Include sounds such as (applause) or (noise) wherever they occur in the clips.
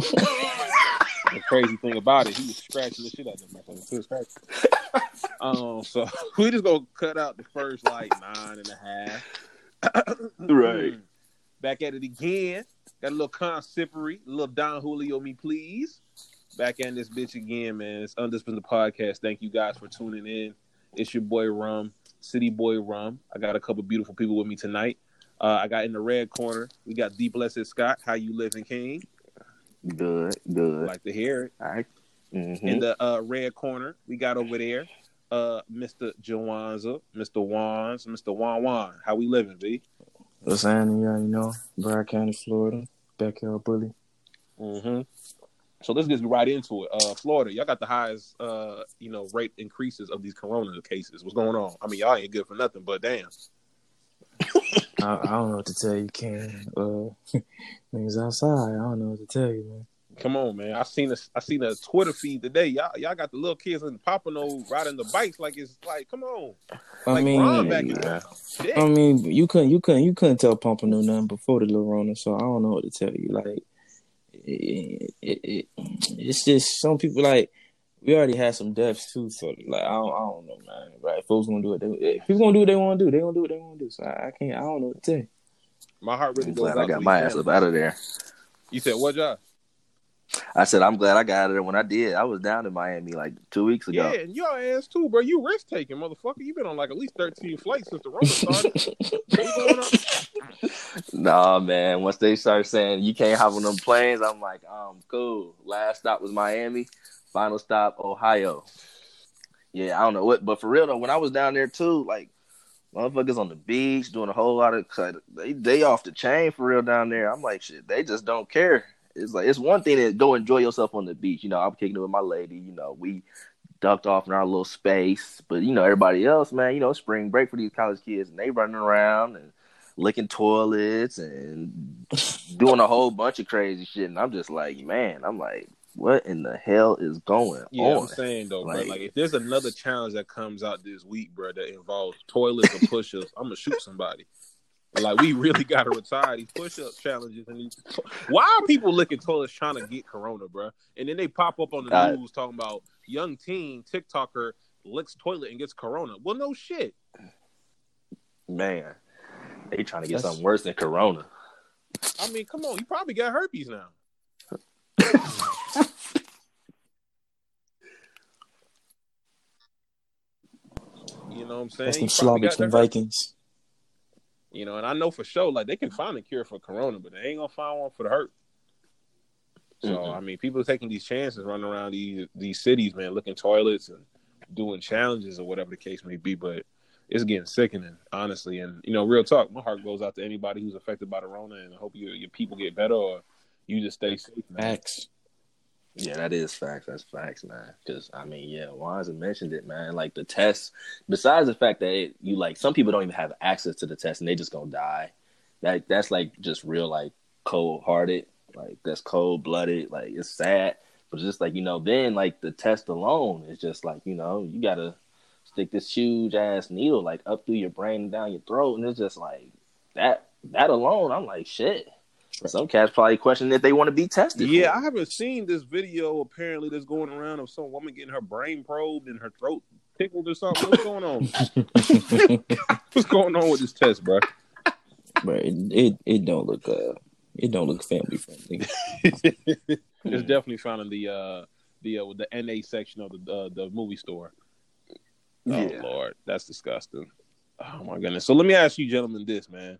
(laughs) the crazy thing about it, he was scratching the shit out of motherfucker. um, so (laughs) we just gonna cut out the first like nine and a half. (coughs) right. (clears throat) Back at it again. Got a little consipery, a little Don Julio me, please. Back in this bitch again, man. It's Undisciplined the podcast. Thank you guys for tuning in. It's your boy Rum, City Boy Rum. I got a couple beautiful people with me tonight. Uh, I got in the red corner. We got D Blessed Scott. How you living, King? Good, good. Like to hear it. All right. Mm-hmm. In the uh, red corner, we got over there, uh, Mr. Jawanza, Mr. Wands, Mr. Wan Wan. How we living, V? What's happening? y'all? You know. Broward County, Florida. Backyard bully. Mm-hmm. So let's get right into it. Uh, Florida, y'all got the highest, uh, you know, rate increases of these corona cases. What's going on? I mean, y'all ain't good for nothing, but damn. (laughs) I, I don't know what to tell you, Ken. Uh, (laughs) niggas outside. I don't know what to tell you, man. Come on, man. I seen a I seen a Twitter feed today. Y'all y'all got the little kids in the Pompano riding the bikes like it's like, come on. I Like mean, Ron back yeah. I mean, you couldn't, you couldn't, you couldn't tell Pompano nothing before the Lorona, so I don't know what to tell you. Like, it, it, it, it's just some people like we already had some deaths too, so like I don't, I don't know, man. Right? Folks gonna do what they, if people gonna do what they want to do, they gonna do what they want to do. So I, I can't, I don't know what to tell you. My heart really I'm glad out I got my ass up out of there. You said what, Josh? I said I'm glad I got out of there when I did. I was down in Miami like two weeks ago. Yeah, and your ass too, bro. You risk taking, motherfucker. You've been on like at least thirteen flights since the road started. (laughs) What's? Nah, man. Once they start saying you can't hop on them planes, I'm like, um, cool. Last stop was Miami. Final stop, Ohio. Yeah, I don't know what, but for real though, when I was down there too, like motherfuckers on the beach doing a whole lot of they they off the chain for real down there. I'm like, shit, they just don't care. It's like it's one thing to go enjoy yourself on the beach. You know, I'm kicking it with my lady. You know, we ducked off in our little space, but you know, everybody else, man, you know, spring break for these college kids, and they running around and licking toilets and doing a whole bunch of crazy shit. And I'm just like, man, I'm like, what in the hell is going Yeah, on? I'm saying though, bro. Like- Like if there's another challenge that comes out this week, bro, that involves toilets or push-ups, I'm gonna shoot somebody. Like we really (laughs) gotta retire these push-up challenges and these. Why are people licking toilets trying to get corona, bro? And then they pop up on the Uh, news talking about young teen TikToker licks toilet and gets corona. Well, no shit. Man, they trying to get That's- something worse than Corona. I mean, come on, you probably got herpes now. You know what I'm saying? That's You some probably got Slavic the and. Vikings. You know, and I know for sure, like they can find a cure for corona, but they ain't gonna find one for the hurt. So Mhm. I mean, people are taking these chances, running around these these cities, man, looking toilets and doing challenges or whatever the case may be. But it's getting sickening, honestly. And you know, real talk, my heart goes out to anybody who's affected by the Rona, and I hope you, your people get better or you just stay safe, man. Max. Yeah, that is facts. That's facts, man. Because I mean, yeah, Wanza mentioned it, man. Like the test. Besides the fact that it, you like, some people don't even have access to the test, and they just gonna die. That that's like just real, like cold hearted. Like that's cold blooded. Like it's sad, but just like you know, then like the test alone is just like you know, you gotta stick this huge ass needle like up through your brain and down your throat, and it's just like that. That alone, I'm like shit. Some cats probably question if they want to be tested. Yeah, for I haven't seen this video apparently that's going around of some woman getting her brain probed and her throat tickled or something. What's going on? (laughs) (laughs) What's going on with this test, bro? but it, it it don't look uh it don't look family friendly. (laughs) it's definitely found in the uh the uh, the NA section of the uh, the movie store. Oh Yeah. lord, that's disgusting. Oh my goodness. So let me ask you gentlemen this, man.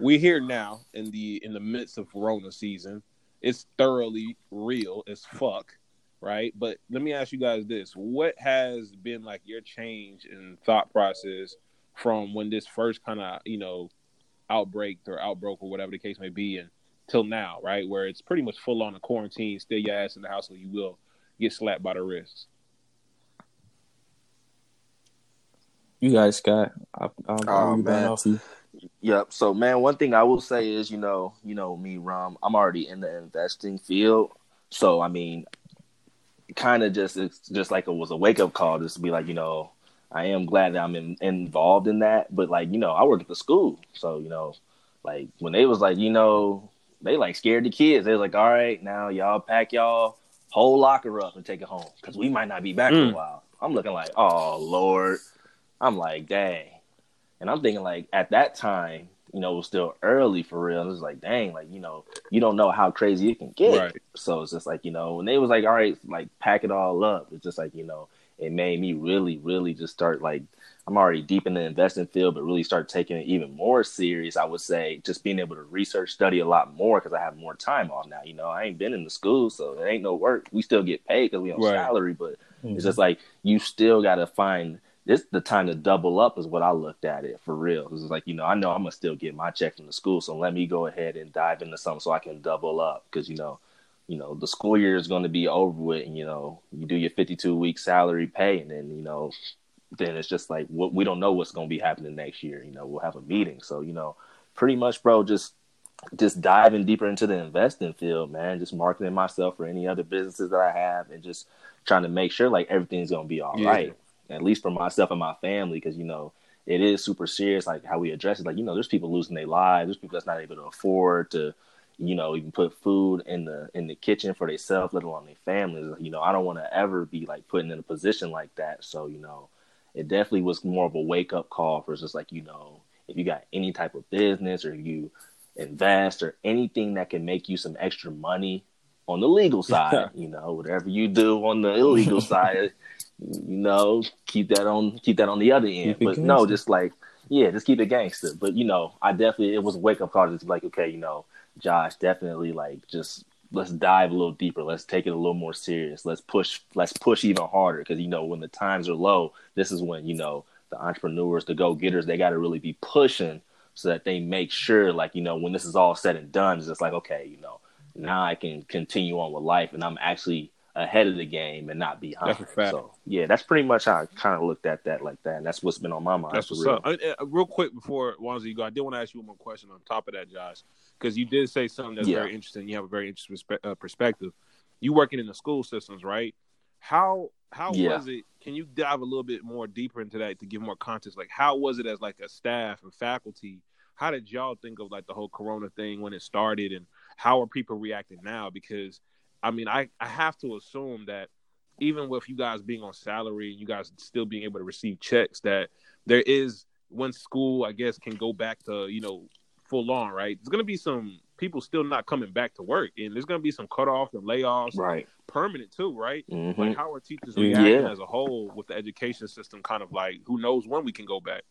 We're here now in the in the midst of Corona season. It's thoroughly real as fuck, right? But let me ask you guys this. What has been like your change in thought process from when this first kind of, you know, outbreak or outbroke or whatever the case may be and till now, right? Where it's pretty much full on a quarantine, stay your ass in the house or you will get slapped by the wrists. You guys, Scott. I, I'll, I'll Oh, rebound man. off you. Yep. So, man, one thing I will say is, you know, you know me, Rum. I'm already in the investing field, so I mean, kind of just it's just like it was a wake up call, just to be like, you know, I am glad that I'm in, involved in that, but like, you know, I work at the school, so you know, like when they was like, you know, they like scared the kids. They was like, all right, now y'all pack y'all whole locker up and take it home because we might not be back mm. for a while. I'm looking like, oh Lord. I'm like, dang. And I'm thinking like at that time, you know, it was still early for real. It was like, dang, like, you know, you don't know how crazy it can get. Right. So it's just like, you know, when they was like, all right, like pack it all up, it's just like, you know, it made me really, really just start like I'm already deep in the investing field, but really start taking it even more serious. I would say just being able to research, study a lot more because I have more time off now. You know, I ain't been in the school, so it ain't no work. We still get paid because we on right. salary, but mm-hmm. it's just like you still got to find this the time to double up is what I looked at it for real. It's like you know I know I'm gonna still get my check from the school, so let me go ahead and dive into something so I can double up because you know you know the school year is going to be over with and you know you do your 52 week salary pay and then you know then it's just like what we don't know what's going to be happening next year. You know, we'll have a meeting. So you know, pretty much, bro, just just diving deeper into the investing field, man. Just marketing myself for any other businesses that I have, and just trying to make sure like everything's going to be all yeah. right, at least for myself and my family, because you know it is super serious. Like how we address it, like you know, there's people losing their lives. There's people that's not able to afford to you know, even put food in the in the kitchen for themselves, let alone their families. You know, I don't want to ever be like putting in a position like that. So, you know, it definitely was more of a wake up call for just like, you know, if you got any type of business or you invest or anything that can make you some extra money on the legal (laughs) side, you know, whatever you do on the illegal (laughs) side, you know, keep that on keep that on the other end. But no, just like yeah, just keep it gangster. But you know, I definitely it was a wake up call to like, okay, you know, Josh, definitely like just let's dive a little deeper. Let's take it a little more serious. Let's push. Let's push even harder because you know when the times are low, this is when you know the entrepreneurs, the go getters, they got to really be pushing so that they make sure, like you know, when this is all said and done, it's just like okay, you know, now I can continue on with life, and I'm actually ahead of the game and not behind. So yeah, that's pretty much how I kind of looked at that like that, and that's what's been on my mind. That's what's real. up. Uh, real quick before Wanzi you go, I did want to ask you one more question on top of that, Josh because you did say something that's yeah. very interesting. You have a very interesting uh, perspective. You working in the school systems, right? How how yeah. was it? Can you dive a little bit more deeper into that to give more context? Like, how was it as like a staff and faculty? How did y'all think of like the whole Corona thing when it started, and how are people reacting now? Because I mean, I I have to assume that even with you guys being on salary and you guys still being able to receive checks, that there is when school, I guess, can go back to you know full on, right? There's gonna be some people still not coming back to work, and there's gonna be some cutoffs and layoffs, right? Permanent too, right? Mm-hmm. Like how are teachers reacting yeah. as a whole with the education system? Kind of like who knows when we can go back.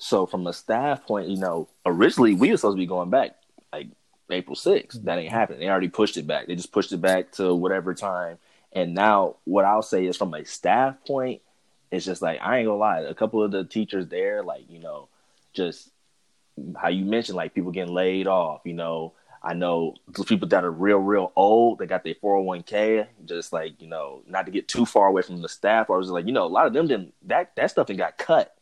So from a staff point, you know, originally we were supposed to be going back like April 6th. That ain't happening. They already pushed it back. They just pushed it back to whatever time. And now what I'll say is from a staff point, it's just like I ain't gonna lie, a couple of the teachers there, like, you know, just how you mentioned like people getting laid off. You know, I know those people that are real, real old. They got their 401k, Just like you know, not to get too far away from the staff. I was like, you know, a lot of them didn't that that stuff got cut.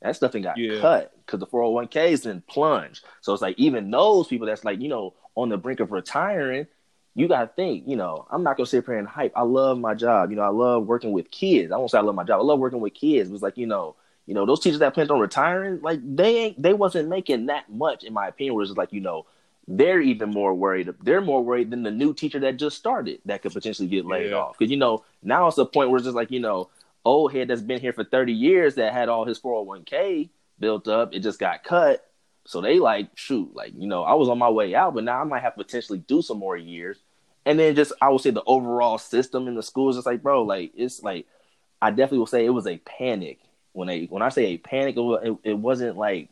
That stuff got yeah. cut because the four hundred oh one k is then plunge. So it's like even those people that's like you know on the brink of retiring. You gotta think, you know, I'm not gonna sit here and hype. I love my job. You know, I love working with kids. I won't say I love my job. I love working with kids. It was like, you know, you know, those teachers that planned on retiring, like they ain't they wasn't making that much, in my opinion. Whereas it's like, you know, they're even more worried. They're more worried than the new teacher that just started that could potentially get laid yeah. off. Because you know, now it's a point where it's just like, you know, old head that's been here for 30 years that had all his 401k built up, it just got cut. So they like, shoot, like, you know, I was on my way out, but now I might have to potentially do some more years. And then just I would say the overall system in the schools, it's like, bro, like it's like I definitely will say it was a panic when they when I say a panic, it, it wasn't like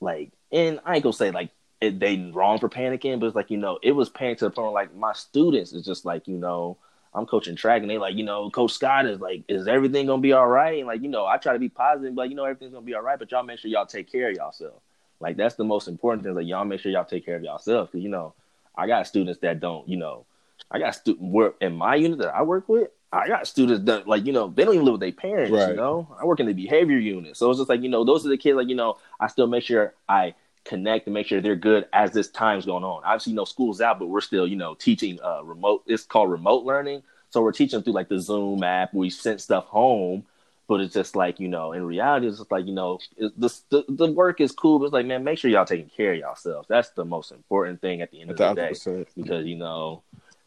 like and I ain't gonna say like it, they wrong for panicking, but it's like you know it was panic to the point where, like my students is just like you know I'm coaching track and they like you know Coach Scott is like is everything gonna be all right? And like you know I try to be positive, but you know everything's gonna be all right, but y'all make sure y'all take care of yourself. Like that's the most important thing. Like y'all make sure y'all take care of yourself because you know I got students that don't you know I got student work in my unit that I work with. I got students that like you know they don't even live with their parents. Right. You know, I work in the behavior unit, so it's just like you know those are the kids. Like you know, I still make sure I connect and make sure they're good as this time's going on. Obviously, you know, school's out, but we're still you know teaching uh, remote. It's called remote learning, so we're teaching through like the Zoom app. We sent stuff home, But it's just like you know, in reality, it's just like you know, the, the the work is cool, but it's like man, make sure y'all taking care of yourselves. That's the most important thing at the end of the day, because you know,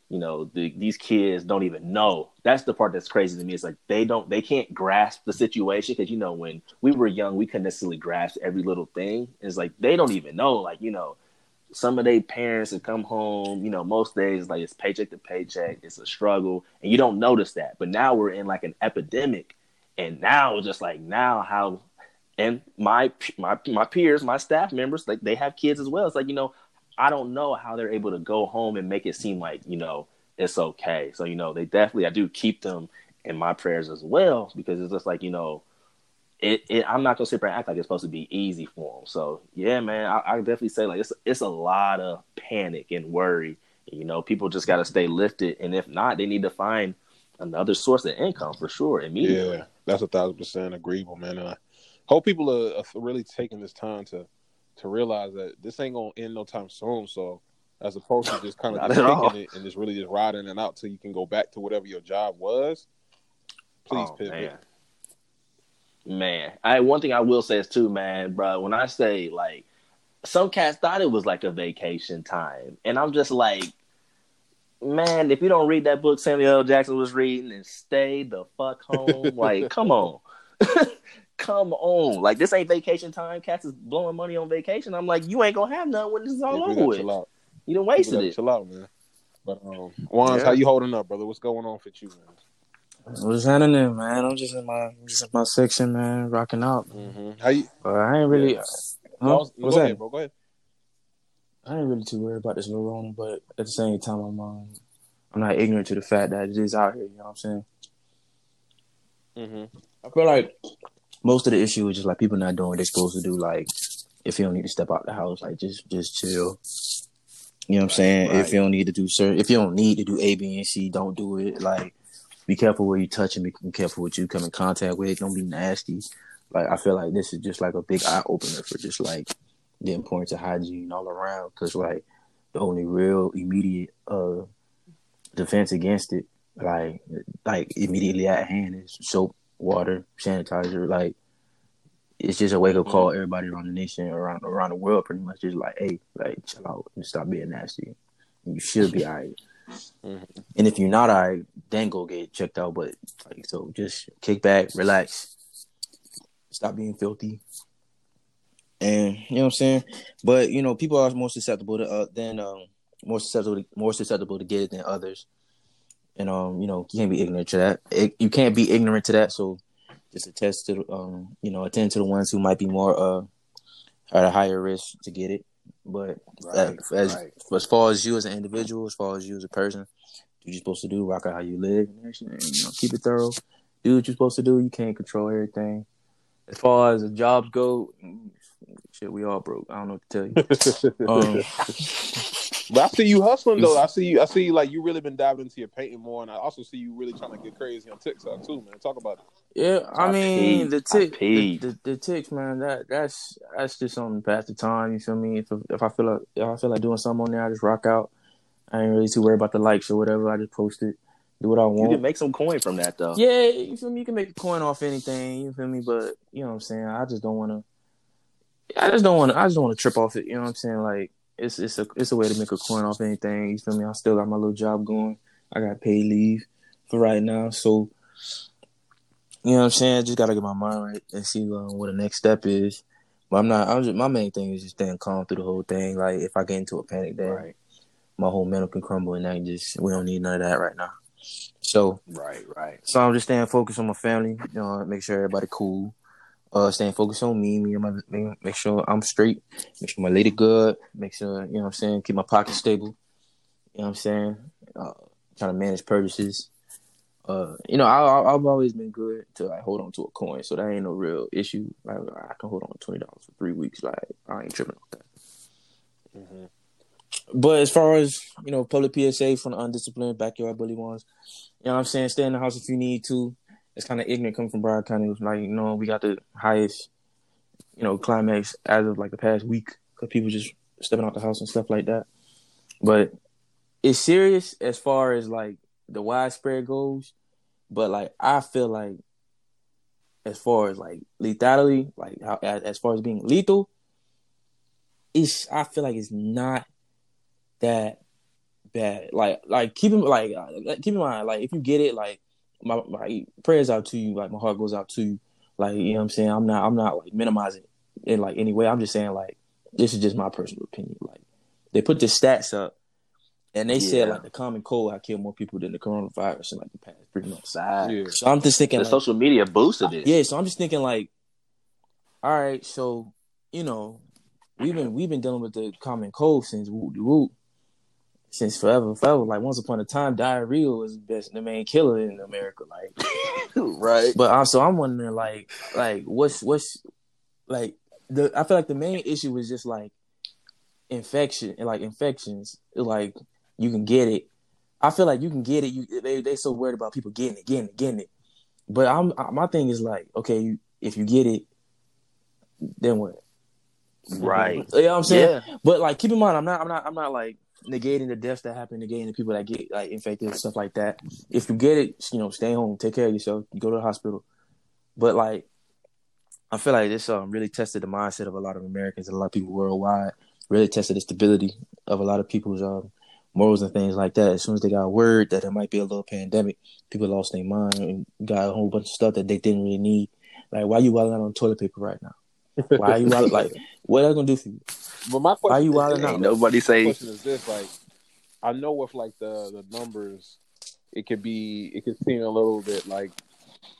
you know, the, these kids don't even know. That's the part that's crazy to me. It's like they don't, they can't grasp the situation because you know, when we were young, we couldn't necessarily grasp every little thing. It's like they don't even know, like you know, some of their parents have come home, you know, most days like it's paycheck to paycheck, it's a struggle, and you don't notice that. But now we're in like an epidemic, and now just like now how, and my my my peers, my staff members, like they have kids as well. It's like you know, I don't know how they're able to go home and make it seem like you know it's okay. So you know, they definitely I do keep them in my prayers as well because it's just like you know it, it, I'm not gonna sit there and act like it's supposed to be easy for them. So yeah, man, I, I definitely say like it's it's a lot of panic and worry. You know, people just got to stay lifted, and if not, they need to find another source of income for sure immediately. Yeah, that's a thousand percent agreeable, man. And I hope people are, are really taking this time to to realize that this ain't gonna end no time soon. So as opposed to just kind (laughs) of just taking it and just really just riding it out till you can go back to whatever your job was. Please oh, pivot. Man. Man, I one thing I will say is too, man, bro. When I say like, some cats thought it was like a vacation time, and I'm just like, man, if you don't read that book Samuel L. Jackson was reading and stay the fuck (laughs) home, like, come on, (laughs) come on, like this ain't vacation time. Cats is blowing money on vacation. I'm like, you ain't gonna have none when this is all yeah, over with. You done wasted it. Chill out, man. But um, Wands, yeah. how you holding up, brother? What's going on with you, man? What's happening, man? I'm just in my just in my section, man, rocking out. Mm-hmm. How you? But I ain't really. Yeah. Huh? What's go that? Ahead, bro. Go ahead. I ain't really too worried about this Lorona, but at the same time, I'm um, I'm not ignorant to the fact that it is out here. You know what I'm saying? Mm-hmm. I feel like most of the issue is just like people not doing what they're supposed to do. Like, if you don't need to step out the house, like just just chill. You know what I'm saying? Right. If you don't need to do certain, if you don't need to do A, B, and C, don't do it. Like be careful where you touch and be careful what you come in contact with. Don't be nasty. Like I feel like this is just like a big eye opener for just like the importance of hygiene all around. Because like the only real immediate uh defense against it, like like immediately at hand, is soap, water, sanitizer. Like it's just a wake up call. Everybody around the nation, around around the world, pretty much just like, hey, like chill out and stop being nasty. You should be alright. Mm-hmm. And if you're not I then go get checked out. But like, so just kick back, relax, stop being filthy, and you know what I'm saying. But you know, people are more susceptible to uh, than um, more susceptible to, more susceptible to get it than others. And um, you know, you can't be ignorant to that. It, you can't be ignorant to that. So just attest to um, you know, attend to the ones who might be more uh at a higher risk to get it. But right, as right. as far as you as an individual, as far as you as a person, do you're supposed to do, rock out how you live, and, you know, keep it thorough. Do what you're supposed to do. You can't control everything. As far as the jobs go, shit, we all broke. I don't know what to tell you. (laughs) um, (laughs) but I see you hustling though. I see you. I see you like you really been diving into your painting more, and I also see you really trying to get crazy on TikTok too, man. Talk about it. Yeah, I, I mean the tick, the, the, the, ticks, man. That that's that's just something past the time. You feel me? If if I feel like if I feel like doing something on there, I just rock out. I ain't really too worried about the likes or whatever. I just post it, do what I want. You can make some coin from that though. Yeah, you feel me? You can make a coin off anything. You feel me? But you know what I'm saying. I just don't want to. I just don't want to. I just don't want to trip off it. You know what I'm saying? Like it's it's a it's a way to make a coin off anything. You feel me? I still got my little job going. I got paid leave for right now, so you know what I'm saying? I just gotta get my mind right and see uh, what the next step is. But I'm not. I'm just my main thing is just staying calm through the whole thing. Like if I get into a panic, then right. my whole mental can crumble, and I just we don't need none of that right now. So right, right. So I'm just staying focused on my family. You know, make sure everybody cool. Uh, staying focused on me, me and my make sure I'm straight. Make sure my lady good. Make sure you know what I'm saying. Keep my pocket stable. You know what I'm saying. Uh, trying to manage purchases uh, you know, I, have always been good to like hold on to a coin, so that ain't no real issue. Like I can hold on to twenty dollars for three weeks. Like I ain't tripping with that. Mm-hmm. But as far as you know, public PSA from the undisciplined backyard bully ones, you know, what I'm saying stay in the house if you need to. It's kind of ignorant coming from Broward County. Like you know, we got the highest, you know, climax as of like the past week because people just stepping out the house and stuff like that. But it's serious as far as like the widespread goes, but like I feel like as far as like lethality, like how as far as being lethal, it's I feel like it's not that bad. Like like keep in like uh, keep in mind like if you get it like my, my prayers out to you like my heart goes out to you like you know what I'm saying I'm not I'm not like minimizing it in like any way I'm just saying like this is just my personal opinion like they put the stats up and they yeah. said like the common cold had killed more people than the coronavirus in like the past three months. Ah. Yeah. So I'm just thinking the like, social media boosted it. Yeah, so I'm just thinking like, all right, so you know, we've been we've been dealing with the common cold since whoop whoop since forever, forever. Like once upon a time, diarrhea was the best, the main killer in America. Like, (laughs) right. But also, I'm wondering, like, like what's what's like the? I feel like the main issue was just like infection, like infections, like you can get it. I feel like you can get it. You they they so worried about people getting it, getting it, getting it. But I'm my thing is like, okay, you, if you get it, then what? Right. You know what I'm saying? Yeah. But like, keep in mind, I'm not, I'm not, I'm not like negating the deaths that happen, negating the people that get like infected and stuff like that. If you get it, you know, stay home, take care of yourself, go to the hospital. But like, I feel like this um really tested the mindset of a lot of Americans and a lot of people worldwide. Really tested the stability of a lot of people's um morals and things like that. As soon as they got word that there might be a little pandemic, people lost their mind and got a whole bunch of stuff that they didn't really need. Like, why you wilding out on toilet paper right now? Why are you wilding? like, what are they gonna do for you? But my question why are you wilding out? Nobody say. Question is this: like, I know with like the the numbers, it could be it could seem a little bit like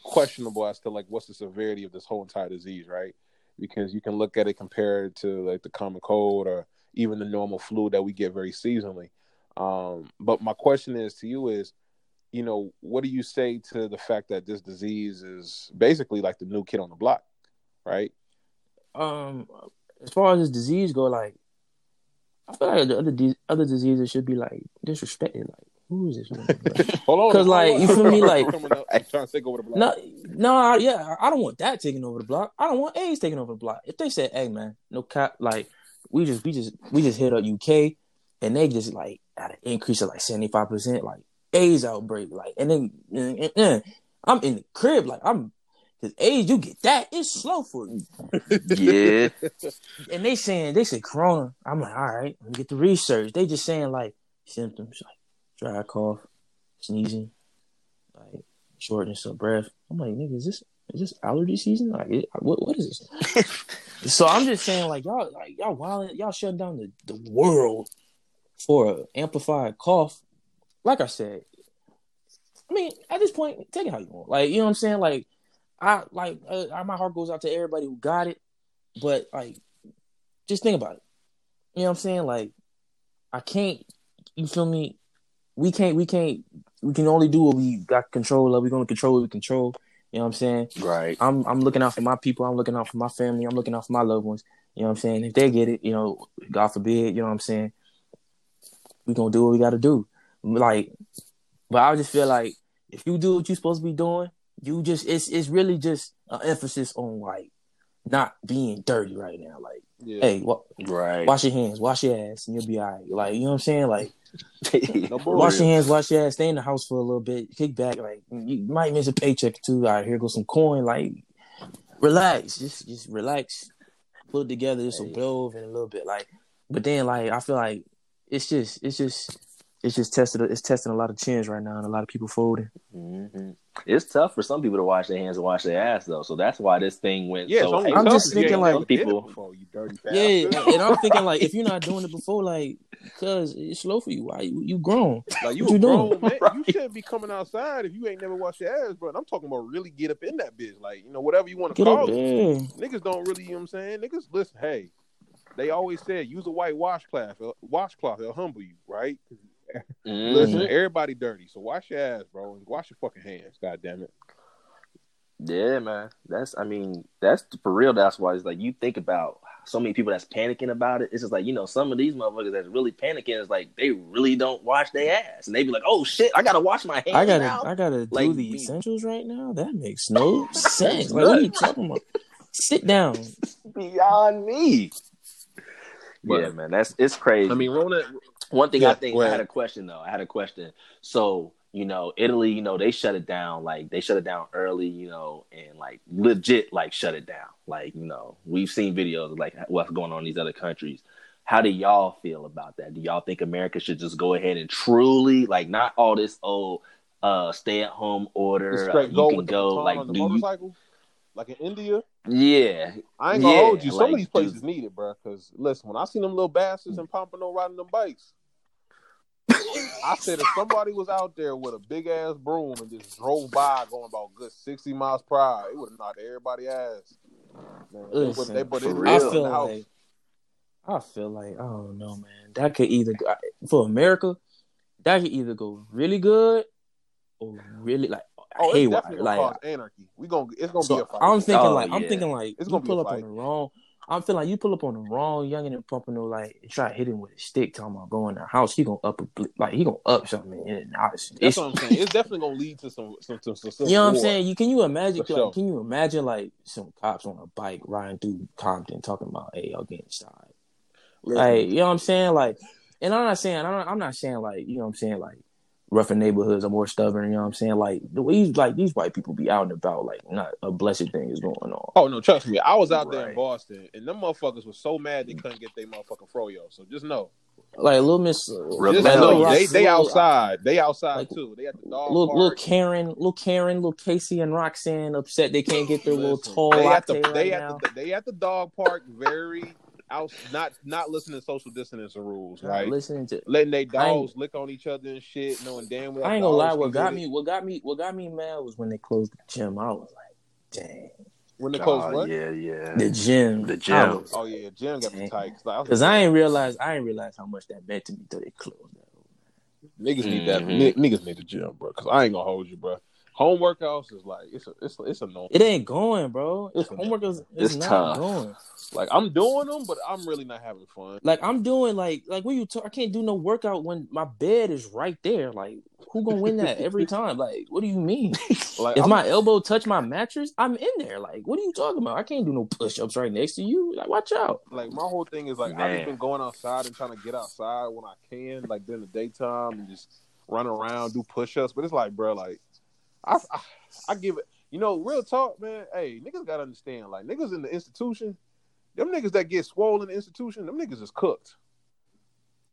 questionable as to like what's the severity of this whole entire disease, right? Because you can look at it compared to like the common cold or even the normal flu that we get very seasonally. Um, but my question is to you is, you know, what do you say to the fact that this disease is basically like the new kid on the block, right? Um, as far as this disease go, like, I feel like the other de- other diseases should be like disrespected. Like, who is this? (laughs) Like, hold on, because like you feel me, like (laughs) trying to take over the block. No, no, I, yeah, I don't want that taking over the block. I don't want AIDS taking over the block. If they said, "Hey, man, no cap," like we just we just we just hit up UK, and they just like at an increase of like 75%, like AIDS outbreak. Like, and then uh, uh, uh, I'm in the crib, like I'm because AIDS, you get that, it's slow for you. yeah. (laughs) and they saying they say corona. I'm like, all right, let me get the research. They just saying like symptoms like dry cough, sneezing, like shortness of breath. I'm like, nigga, is this is this allergy season? Like, what what is this? (laughs) so I'm just saying, like y'all, like y'all wild, y'all shutting down the, the world for an amplified cough, like I said, I mean, at this point, take it how you want. Like, you know what I'm saying? Like, I like uh, my heart goes out to everybody who got it, but like, just think about it. You know what I'm saying? Like, I can't. You feel me? We can't. We can't. We can only do what we got control of. We're gonna control what we control. You know what I'm saying? Right. I'm I'm looking out for my people. I'm looking out for my family. I'm looking out for my loved ones. You know what I'm saying? If they get it, you know, God forbid, you know what I'm saying? we gonna do what we gotta do. Like, but I just feel like if you do what you're supposed to be doing, you just it's it's really just an emphasis on like not being dirty right now. Like, yeah. hey, wa- right, wash your hands, wash your ass, and you'll be all right. Like, you know what I'm saying? Like, (laughs) wash your hands, wash your ass, stay in the house for a little bit, kick back. Like, you might miss a paycheck too. All right, here goes some coin. Like, relax, just just relax, put it together, just hey. a blow and a little bit. Like, but then like I feel like it's just it's just it's just tested it's testing a lot of chins right now and a lot of people folding. Mm-hmm. It's tough for some people to wash their hands and wash their ass though, so that's why this thing went. Yeah, so I'm just thinking like people. Before, you dirty yeah, and I'm thinking like if (laughs) you're not doing it before, like because it's slow for you. Why you you grown? Like you, you grown, doing? man. Right. You shouldn't be coming outside if you ain't never washed your ass, bro. I'm talking about really get up in that bitch, like you know whatever you want to call it. Niggas don't really, you know what I'm saying? Niggas listen, hey, they always said use a white washcloth. Washcloth, it'll humble you, right? Mm-hmm. Listen, everybody dirty, so wash your ass, bro, and wash your fucking hands. God damn it. Yeah, man. That's I mean, that's for real. That's why it's like you think about so many people that's panicking about it. It's just like you know, some of these motherfuckers that's really panicking is like they really don't wash their ass, and they be like, "Oh shit, I gotta wash my hands." I gotta, now. I gotta like, do the essentials right now. That makes no (laughs) sense. Like, what are you talking about? Sit down. Beyond me. But, yeah, man, that's it's crazy. I mean, Rona. One thing yeah, I think I had a question though. I had a question. So you know, Italy, you know, they shut it down. Like they shut it down early, you know, and like legit, like shut it down. Like you know, we've seen videos of like what's going on in these other countries. How do y'all feel about that? Do y'all think America should just go ahead and truly, like, not all this old uh, stay at home order? Uh, you go can go, like, on the do you? like in India. Yeah, I ain't gonna Yeah, hold you. Some like, of these places dude. need it, bro. Because listen, when I seen them little bastards in Pompano riding them bikes, I said if somebody was out there with a big ass broom and just drove by going about good sixty miles per hour, it would have knocked everybody ass. Man, they would- Listen, they, but they for live I real. feel like I feel like I don't know, man. That could either go, for America, that could either go really good or really like oh, it's haywire. definitely gonna Like cause anarchy. We gonna it's gonna be a so fight. I'm thinking Oh, like I'm oh, thinking like It's you gonna pull up on the wrong. I'm feeling like you pull up on the wrong young youngin in Pompano, like and try to hit him with a stick, talking about going to the house. He gonna up a like he gonna up something. And it's, That's it's, what I'm saying. It's definitely gonna lead to some some some, some, some you know what I'm saying? You can you imagine? Like, sure. Can you imagine like some cops on a bike riding through Compton talking about, "Hey, y'all get inside." Like, you know what I'm saying? Like, and I'm not saying I'm not, I'm not saying like you know what I'm saying like rougher neighborhoods are more stubborn. You know what I'm saying? Like the way these like these white people be out and about, like not a blessed thing is going on. Oh no, trust me. I was out there in Boston, and them motherfuckers were so mad they couldn't get their motherfucking froyo. So just know, Like little Miss, uh, just Rebellion. know Little they they outside. They outside Like, too. They at the dog Little, little park. Karen, little Karen, little Casey and Roxanne upset they can't get their little Listen, tall they at latte the they right at the they at the dog park. Very out, not not listening to social distancing rules, Not right? listening to Letting they dogs lick on each other and shit, knowing damn well. I ain't gonna lie. What got me, what got me, what got me mad was when they closed the gym. I was like, dang, when they close Oh, what? yeah, yeah. the gym, The gym. was- Oh yeah, gym got me tight. Cause, Cause I ain't realize, I ain't realize how much that meant to me till they closed that. niggas need that. Mhm. Ni- Niggas need the gym, bro. Cause I ain't gonna hold you, bro. Home workouts is like it's a, it's a, it's annoying. It ain't going, bro. It's It's- homework is it's, it's not tough. going. Like I'm doing them, but I'm really not having fun. Like I'm doing like like when you talk, I can't do no workout when my bed is right there. Like who gonna win that every (laughs) time? Like what do you mean? (laughs) Like If I'm, my elbow touch my mattress, I'm in there. Like what are you talking about? I can't do no push ups right next to you. Like watch out. like my whole thing is like I've just been going outside and trying to get outside when I can, like during the daytime and just run around, do push ups. But it's like, bro, like I, I I give it. You know, real talk, man. Hey, niggas gotta understand. Like niggas in the institution, them niggas that get swollen in the institution, them niggas is cooked.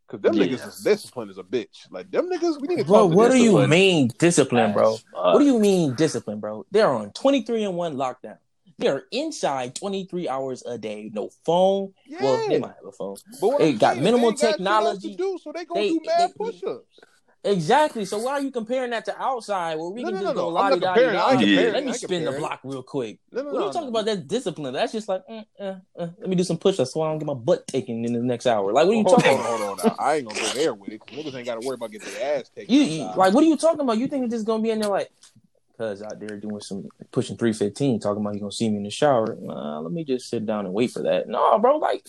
Cause them Yeah. niggas is disciplined as a bitch. Like them niggas, we need to Bro, talk to what do you mean discipline, bro? As. What do you mean discipline, bro? They're on 23 and 1 lockdown. They're inside 23 hours a day. No phone. Yeah. Well, they might have a phone. But they I'm got saying, minimal they ain't got technology. to do, so they gonna They- do mad they- push-ups. Exactly. So why are you comparing that to outside where we No, can no, just no, go no. I'm lottie not comparing. I ain't dotty? comparing. Let me I ain't spin the block real quick. No, no, What are no, you talking no. about? that discipline. That's just like, mm, uh, uh, let me do some push ups so I don't get my butt taken in the next hour. Like, what are you hold talking on, about? hold on, hold on. I ain't gonna go there with it. 'cause niggas ain't got to worry about getting their ass taken. You, you like, what are you talking about? You think it's just gonna be in there like, cuz out there doing some pushing three fifteen, talking about you gonna see me in the shower? Nah, let me just sit down and wait for that. No, bro, like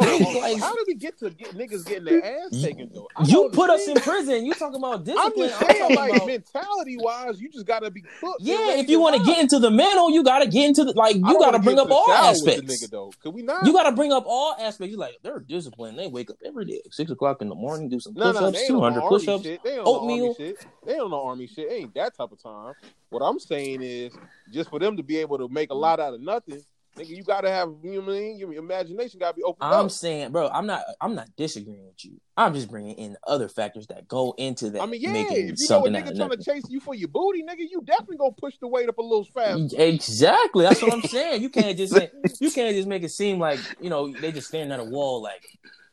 Hold on, like- How did we get to get niggas getting their ass taken though? I you put us in prison. You talking about I'm discipline? just I'm saying, talking like about- mentality wise, you just gotta be cooked. Yeah, if you want to get into the mental, you gotta get into the like. You gotta bring up all shower with the aspects. nigga though. Could we not? You gotta bring up all aspects. You like they're disciplined. They wake up every day at six o'clock in the morning, do some no, push no, ups, they ain't two on no hundred push ups. shit. They ain't on no army oatmeal. shit. They ain't on no army shit. They ain't that type of time. What I'm saying is, just for them to be able to make a lot out of nothing, nigga, you gotta have. You know what I mean? Your imagination gotta be open. I'm up. saying, bro, I'm not. I'm not disagreeing with you. I'm just bringing in other factors that go into that. I mean, yeah, if you know a nigga trying to chase you for your booty, nigga, you definitely gonna push the weight up a little faster. Exactly. That's what I'm (laughs) saying. You can't just say, you can't just make it seem like you know they just staring at a wall like.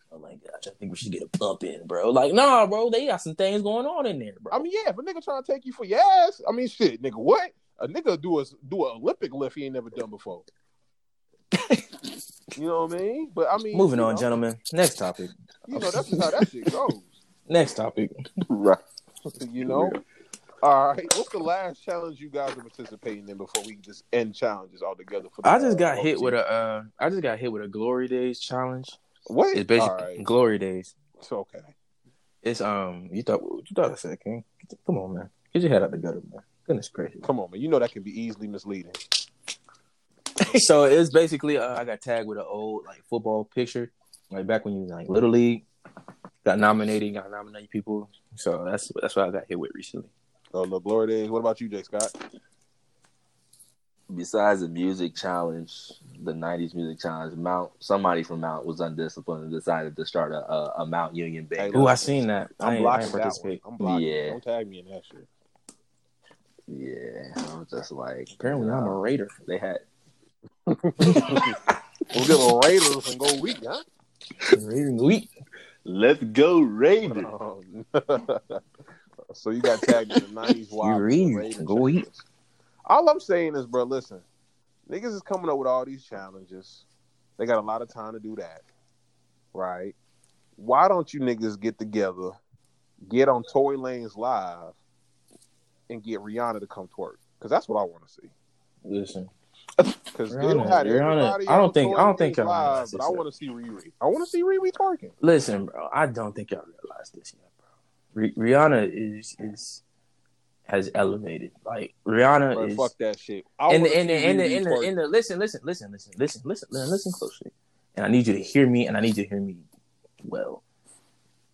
Oh my gosh, I think we should get a bump in, bro. Like, nah, bro, they got some things going on in there, bro. I mean, yeah, if a nigga trying to take you for your ass, I mean, shit, nigga, what? A nigga do a do an Olympic lift he ain't never done before. (laughs) you know what I mean? But I mean, Moving on, know, gentlemen. Next topic. You know that's just how that shit goes. Next topic. Right. (laughs) You know. All right, what's the last challenge you guys are participating in before we just end challenges altogether? For the, I just got both hit with teams? a. Uh, I just got hit with a Glory Days challenge. what? It's basically All right, Glory Days. it's okay. It's um. You thought you thought I said King? Come on, man. Get your head out the gutter, man. Goodness gracious. Come on, man. You know that can be easily misleading. (laughs) so it's basically uh, I got tagged with an old like football picture, like back when you was like little league. Got nominated, got nominated people. So that's that's what I got hit with recently. Oh, look, Glory days. What about you, Jay Scott? Besides the music challenge, the '90s music challenge, Mount somebody from Mount was undisciplined and decided to start a, a, a Mount Union band. Ooh, I seen that. I I'm blocking ain't that one. I'm blocking. Yeah. Don't tag me in that shit. Yeah, I was just like, Apparently, I'm a Raider. They had We'll get the Raiders and go weak, huh? Raider week. let's go Raiders. Um, (laughs) so you got tagged in the '90s wild Raiders go eat. All I'm saying is, bro, listen, niggas is coming up with all these challenges. They got a lot of time to do that, right? Why don't you niggas get together, get on Tory Lanez live, and get Rihanna to come twerk? Because that's what I want to see. Listen, because they don't have everybody. I don't think. I don't think. Y'all live, but I want to see Riri. I want to see Riri twerking. Listen, bro. I don't think y'all realize this yet, bro. R- Rihanna is is has elevated. Like Rihanna bro, is. Fuck that shit. I and and and and the, listen, listen, listen, listen, listen, listen, listen closely. And I need you to hear me, and I need you to hear me well.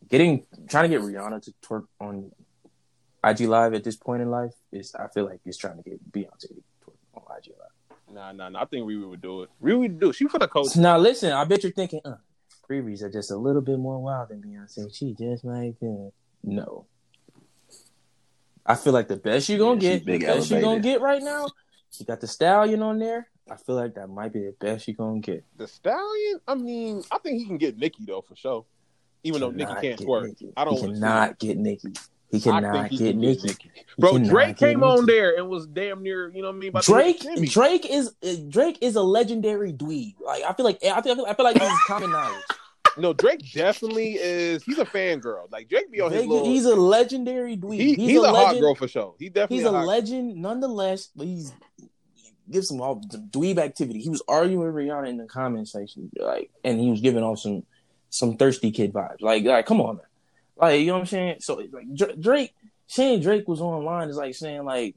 Getting trying to get Rihanna to twerk on IG Live at this point in life is I feel like it's trying to get Beyonce Nah, nah, nah. I think Riri would do it. Riri would do it. She for the coach. Now, listen, I bet you're thinking, uh, Riri's are just a little bit more wild than Beyonce. She just might uh, no. I feel like the best you're gonna Yeah, get, the best you're gonna get right now. You got the stallion on there. I feel like that might be the best you're gonna get. The stallion. I mean, I think he can get Nicki though for sure. Even though Nicki Cannot can't twerk, Nicki. I don't He wanna see cannot get Nicki. He cannot he get can Nicki. Bro, Drake came on there and was damn near, you know what I mean? Drake, Drake is Drake is a legendary dweeb. Like I feel like I feel I feel like this is common knowledge. No, Drake definitely is. He's a fangirl. Like Drake be on his little. he's a legendary dweeb. he, he's, a, hot legend. girl for sure. He definitely He's a hot legend, nonetheless. But he's gives some all dweeb activity. He was arguing with Rihanna in the comment section, like, and he was giving off some some thirsty kid vibes. Like, like, come on, man. Like, you know what I'm saying? So, like, Drake saying Drake was online is like saying like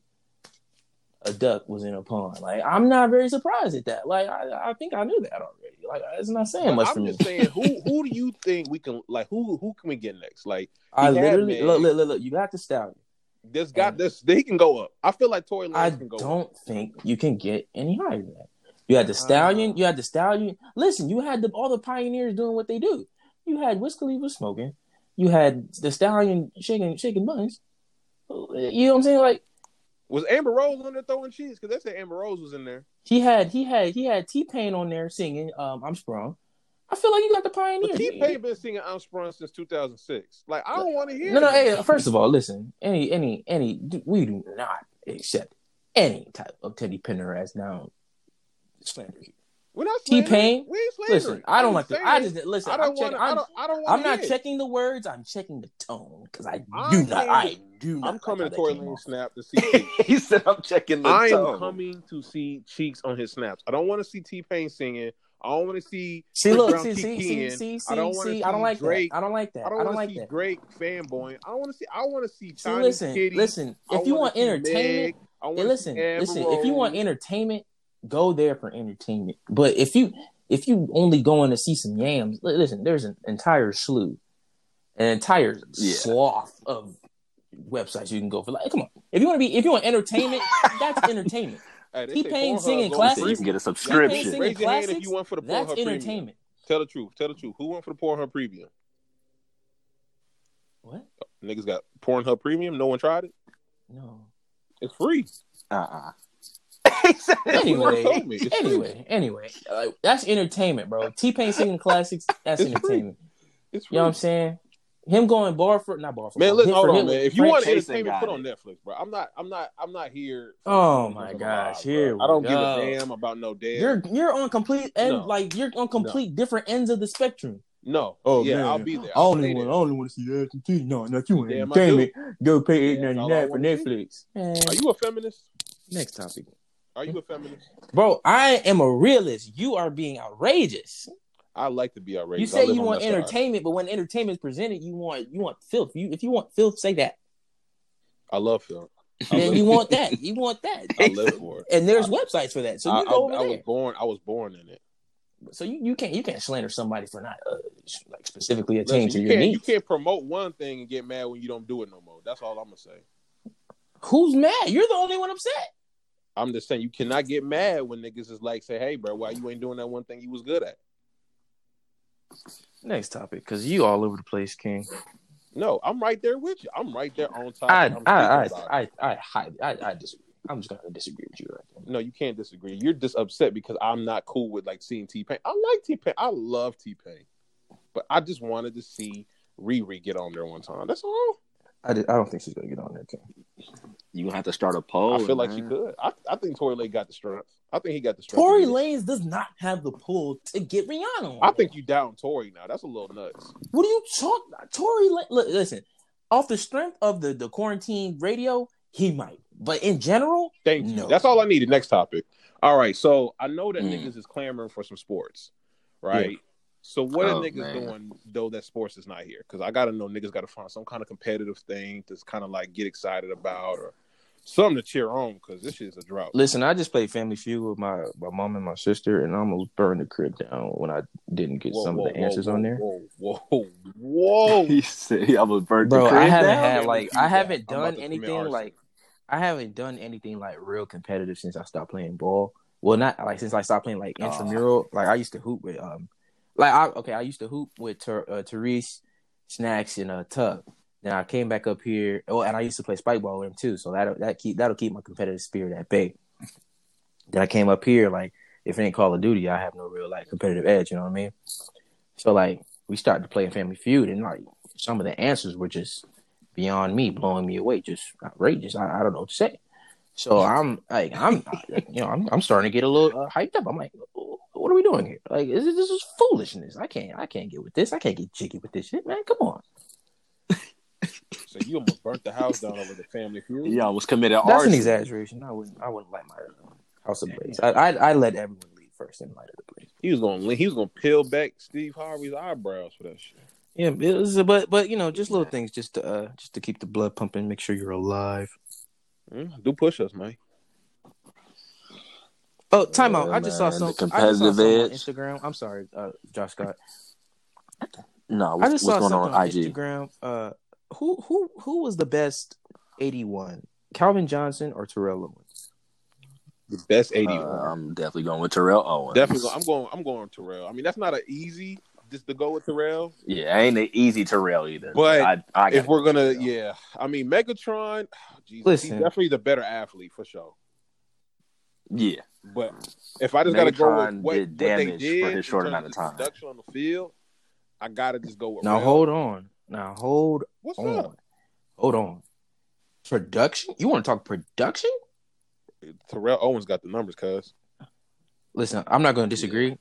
a duck was in a pond. Like, I'm not very surprised at that. Like, I, I think I knew that already. Like, it's not saying But much I'm for me. just saying, who who do you think we can like? Who who can we get next? Like I literally look, look, look, look. You got the stallion. this got And- this. He can go up. I feel like Tory Lanez I can go up. don't think you can get any higher than that. You had the stallion. Uh. you had the stallion. Listen, you had the, all the pioneers doing what they do. You had Wiz Khalifa smoking. You had the stallion shaking shaking buns. You know what I'm saying? Like Was Amber Rose on there throwing cheese? Because they said Amber Rose was in there. he had he had he had T Pain on there singing. Um, I'm sprung. I feel like you got the pioneer. T Pain been singing "I'm Sprung" since 2006. Like I don't want to hear. No, no. Hey, first of all, listen. Any, any, any. We do not accept any type of Teddy Pendergrass now slander here. We're not T-Pain. We ain't slandering. Listen, I don't like to. I just listen. I I'm don't wanna, I I'm, don't. I don't want. I'm not checking the words. I'm checking the tone because I I'm do not. I do not. I'm coming to Tory Lanez snap to see. He said, "I'm checking the I am coming to see Cheeks on his snaps. I don't want to see T Pain singing. I don't want to see. See, Chris look, Brown see, keep see, see, see, I don't see, wanna see. I don't like Drake. that. I don't like that. I I don't don't like see that. Drake fanboying. I don't want to see. I want to see See, China listen, Kitty. listen. If you wanna want see entertainment, I want listen, listen. If you want entertainment, go there for entertainment. But if you if you only going to see some yams, listen. There's an entire slew, an entire Yeah. swath of websites you can go for. Like, come on. If you want to be, if you want entertainment, (laughs) that's entertainment. Hey, they say singing classics. You can get a subscription. Raise your hand if you want for the That's Pornhub premium. Tell the truth. Tell the truth. Who went for the Pornhub premium? What? Niggas got Pornhub premium. No one tried it. No. It's free. Uh-uh. (laughs) That's Anyway, told me. It's (laughs) free. anyway, anyway, like, that's entertainment, bro. T Pain singing classics, that's It's free. entertainment. It's You know what I'm saying? Him going bar for not bar for Man, bar, listen, hit hold on, man. If you Frank want Jason entertainment, put on. Netflix, bro. I'm not, I'm not, I'm not here. Oh my gosh, bro. here we I don't go. give a damn about no damn. You're you're on complete end No. like you're on complete different ends of the spectrum. no. Oh, yeah, man. I'll be there. I I'll only want I only want to see ass and titties. No, not you want Damn, entertainment. Go pay eight Yeah, that's ninety all I nine for. Netflix. Are you a feminist? next topic, Are you a feminist? bro. I am a realist. You are being outrageous. I like to be outrageous. You say you want side. entertainment, but when entertainment is presented, you want you want filth. You if you want filth, say that. I love film. I Then (laughs) you want that. You want that. I live for it. And there's websites for that, so I, you go I- over I there. was born. I was born in it. So you, you can't you can't slander somebody for not uh, like specifically attaining to you your can't. You can't promote one thing and get mad when you don't do it no more. That's all I'm gonna say. Who's mad? You're the only one upset. I'm just saying you cannot get mad when niggas is like, say, hey, bro, why you ain't doing that one thing you was good at? Next topic, because you all over the place, King. No, I'm right there with you. I'm right there on top. I I I speaking about it. I I, I, I, I disagree. I'm just gonna disagree with you right there. No, you can't disagree. You're just upset because I'm not cool with like seeing T Pain. I like T Pain. I love T Pain, but I just wanted to see Riri get on there one time. That's all. I, did, I don't think she's gonna get on there, King. You gonna have to start a poll. I feel like she could. I, I think Tory Lanez got the strength. I think he got the strength. Tory to. Lanez does not have the pull to get Rihanna. On I think you down Tory now. That's a little nuts. What are you talking? Tory, Lane, look, listen. Off the strength of the the quarantine radio, he might. But in general, Thank you. No. That's all I needed. Next topic. All right. So I know that Mm. niggas is clamoring for some sports, right? So what Oh, are niggas man. doing though that sports is not here? Because I gotta know niggas gotta find some kind of competitive thing to kind of like get excited about or something to cheer on because this shit is a drought. listen. I just played Family Feud with my my mom and my sister, and I almost burned the crib down when I didn't get Whoa, some whoa, of the answers whoa, on there. Whoa, whoa, whoa! (laughs) he said I was burnt Bro, the I crib haven't down? had like I haven't I'm done anything like I haven't done anything like real competitive since I stopped playing ball. Well, not like since I stopped playing like Aw. intramural. Like I used to hoop with um, like I okay I used to hoop with Ter- uh, Therese, Snacks, and uh Tug. Then I came back up here. Oh, and I used to play spike ball with him too. So that that keep that'll keep my competitive spirit at bay. Then I came up here like if it ain't Call of Duty, I have no real like competitive edge. You know what I mean? So like we started to play in Family Feud, and like some of the answers were just beyond me, blowing me away, just outrageous. I, I don't know what to say. So I'm like, I'm, you know, I'm, I'm starting to get a little uh, hyped up. I'm like, what are we doing here? Like, this, is- this is foolishness. I can't, I can't get with this. I can't get jiggy with this shit, man. Come on. So you almost burnt the house down over the family feud. He almost committed That's arson. an exaggeration. I wouldn't, I wouldn't light my uh, house ablaze. I, I, I let everyone leave first and light it ablaze. He was gonna he was gonna peel back Steve Harvey's eyebrows for that shit. Yeah, it was, but, but you know, just little things, just to, uh, just to keep the blood pumping, make sure you're alive. Mm, do push us, man. Oh, time out. Yeah, I just saw man, some. the I saw competitive some on edge. Instagram. I'm sorry, uh, Josh Scott. No, I what's, just what's saw going something on on, IG? Instagram. Uh, who who who was the best 81? Calvin Johnson or Terrell Owens? The best 81. Uh. I'm definitely going with Terrell Owens. Definitely, go- I'm going. I'm going Terrell. I mean, that's not an easy just to go with Terrell. Yeah, ain't an easy Terrell either. But I, I If we're gonna, Terrell. yeah, I mean, Megatron. Jesus, Listen. he's definitely the better athlete for sure. Yeah, But if I just gotta go with what, did what they damage did for his short amount of time. production on the field, I gotta just go with. Now Rel. hold on. Now hold What's on. up? Hold on. Production? You want to talk production? Terrell Owens got the numbers, cuz. Listen, I'm not going to disagree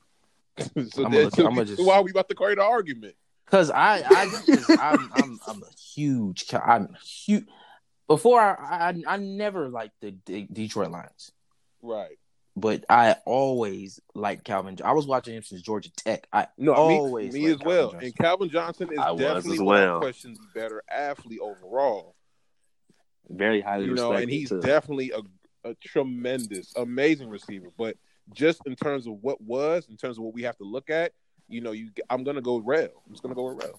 (laughs) so I'ma look- so I'ma (laughs) just- why are we about to create an argument? because I I just, I'm I'm I'm a huge I'm huge. Before I I, I never liked the D- Detroit Lions. Right. but I always liked Calvin. I was watching him since Georgia Tech. I No, always me, me as liked well. Calvin And Calvin Johnson is I was definitely as without well. question the better athlete overall. very highly You know, and he's too. definitely a, a tremendous, amazing receiver. But just in terms of what was, in terms of what we have to look at, you know, you I'm gonna go Rail. I'm just gonna go with Rail.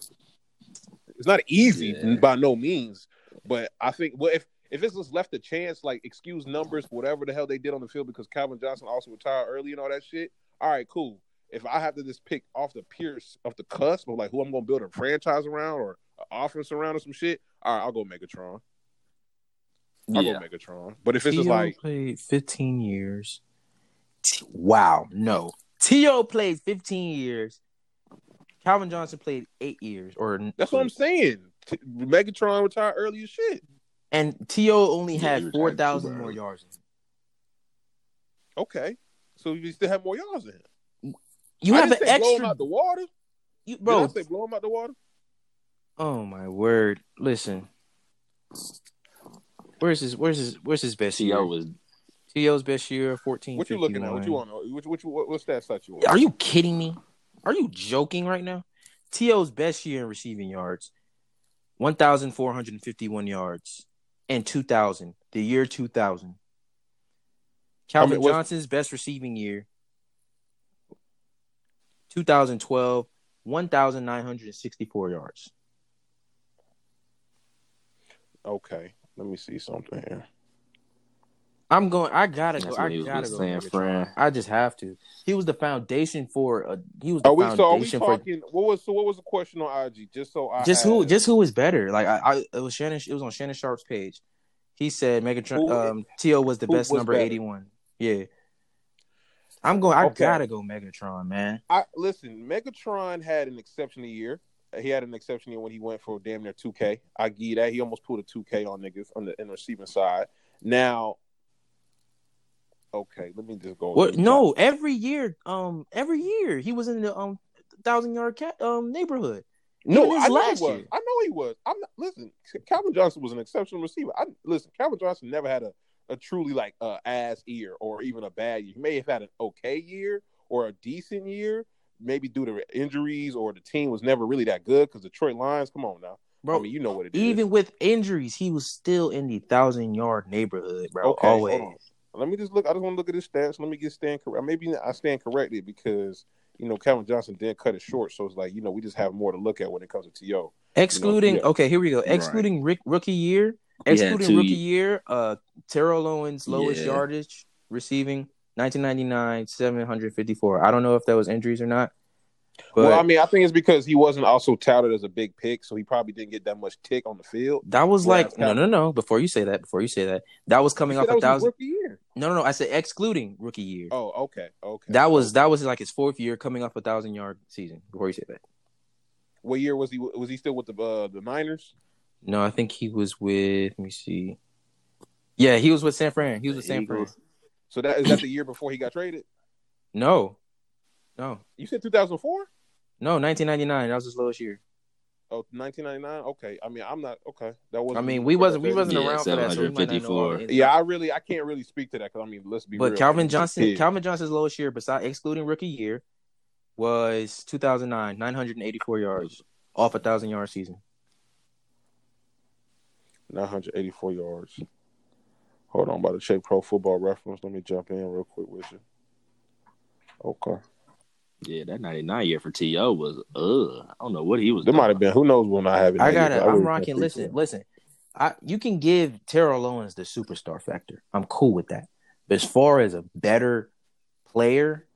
It's not easy Yeah. by no means, but I think well if if it's just left a chance, like excuse numbers, whatever the hell they did on the field, because Calvin Johnson also retired early and all that shit. All right, cool. If I have to just pick off the pierce off the cusp of like who I'm gonna build a franchise around or an offense around or some shit, all right, I'll go Megatron. I'll yeah. go Megatron. But if it's just like played 15 years. T- wow, no. T.O. played 15 years. Calvin Johnson played eight years, or that's what I'm saying. T- Megatron retired early as shit. And T.O. only Yeah, had retired four thousand more yards. Okay, so you still have more yards in him. You I have an didn't say blow him extra, out the water. you, Bro, bro. Did I say blow him out the water? Oh my word! Listen, where's his? Where's his? Where's his best year? T.O. was T.O.'s best year, fourteen. What you looking at? What you want? What, what, what, what stats that you want? Are you kidding me? Are you joking right now? T.O.'s best year in receiving yards, 1,451 yards, and 2,000, the year 2000. Calvin mean, Johnson's best receiving year, 2012, 1,964 yards. Okay. Let me see something here. I'm going. I gotta That's go. I when he was gotta go. San Megatron. Fran. I just have to. He was the foundation for. A, he was the Are we so? Are we foundation for? What was so? What was the question on IG? Just so I just have- who just who was better. Like I, I it was Shannon. It was on Shannon Sharpe's page. He said Megatron. Who- um, To was the best was number eighty one. Yeah. I'm going. I Okay. gotta go Megatron, man. I listen. Megatron had an exceptional year. He had an exceptional year when he went for a damn near two K. I give that. He almost pulled a two K on niggas on the in the receiving side. Now, okay, let me just go. What? No, every year, um, every year he was in the um thousand yard cat um neighborhood. no, even I know last he was. year. I know he was. I'm not, listen. Calvin Johnson was an exceptional receiver. I listen. Calvin Johnson never had a, a truly like uh, ass year or even a bad year. He may have had an okay year or a decent year, maybe due to injuries or the team was never really that good because Detroit Lions. Come on now. Bro, I mean, you know what it is. even with injuries, he was still in the thousand yard neighborhood, bro. Okay, always. On. Let me just look. I just want to look at his stats. Let me get stand correct. Maybe I stand corrected because you know Calvin Johnson did cut it short. So it's like you know we just have more to look at when it comes to To. Excluding yeah. okay, here we go. Right. Excluding Rick, rookie year, excluding two rookie ye- year, uh, Terrell Owens lowest Yeah. yardage receiving, nineteen ninety nine, seven hundred fifty four. I don't know if that was injuries or not. But well, I mean, I think it's because he wasn't also touted as a big pick, so he probably didn't get that much tick on the field. that was like no, no, no. Before you say that, before you say that, that was coming off a thousand. rookie year. No, no, no. I said excluding rookie year. Oh, okay, okay. that was that was like his fourth year coming off a thousand yard season. Before you say that, What year was he? Was he still with the uh, the Niners? no, I think he was with. Let me see. Yeah, he was with San Fran. He was with San Fran. So that is that the year before he got traded? No, no, You said 2004? no. 1999. That was his lowest year. Oh, 1999. Okay. I mean, I'm not okay. That was. I mean, we wasn't we wasn't Yeah, around for that, so we might not know 754. the ins and Yeah. I really, I can't really speak to that because I mean, let's be But real. Calvin He's Johnson, kid. Calvin Johnson's lowest year, besides excluding rookie year, was 2009, 984 yards off a thousand yard season. 984 yards. Hold on, I'm about to check Pro Football Reference. Let me jump in real quick with you. Okay, Yeah, that 99 year for T.O. was, uh, I don't know what he was there might have been. Who knows when I have it? I got here, it. I I'm really rocking. Listen, speak listen. I you can give Terrell Owens the superstar factor. I'm cool with that. But as far as a better player,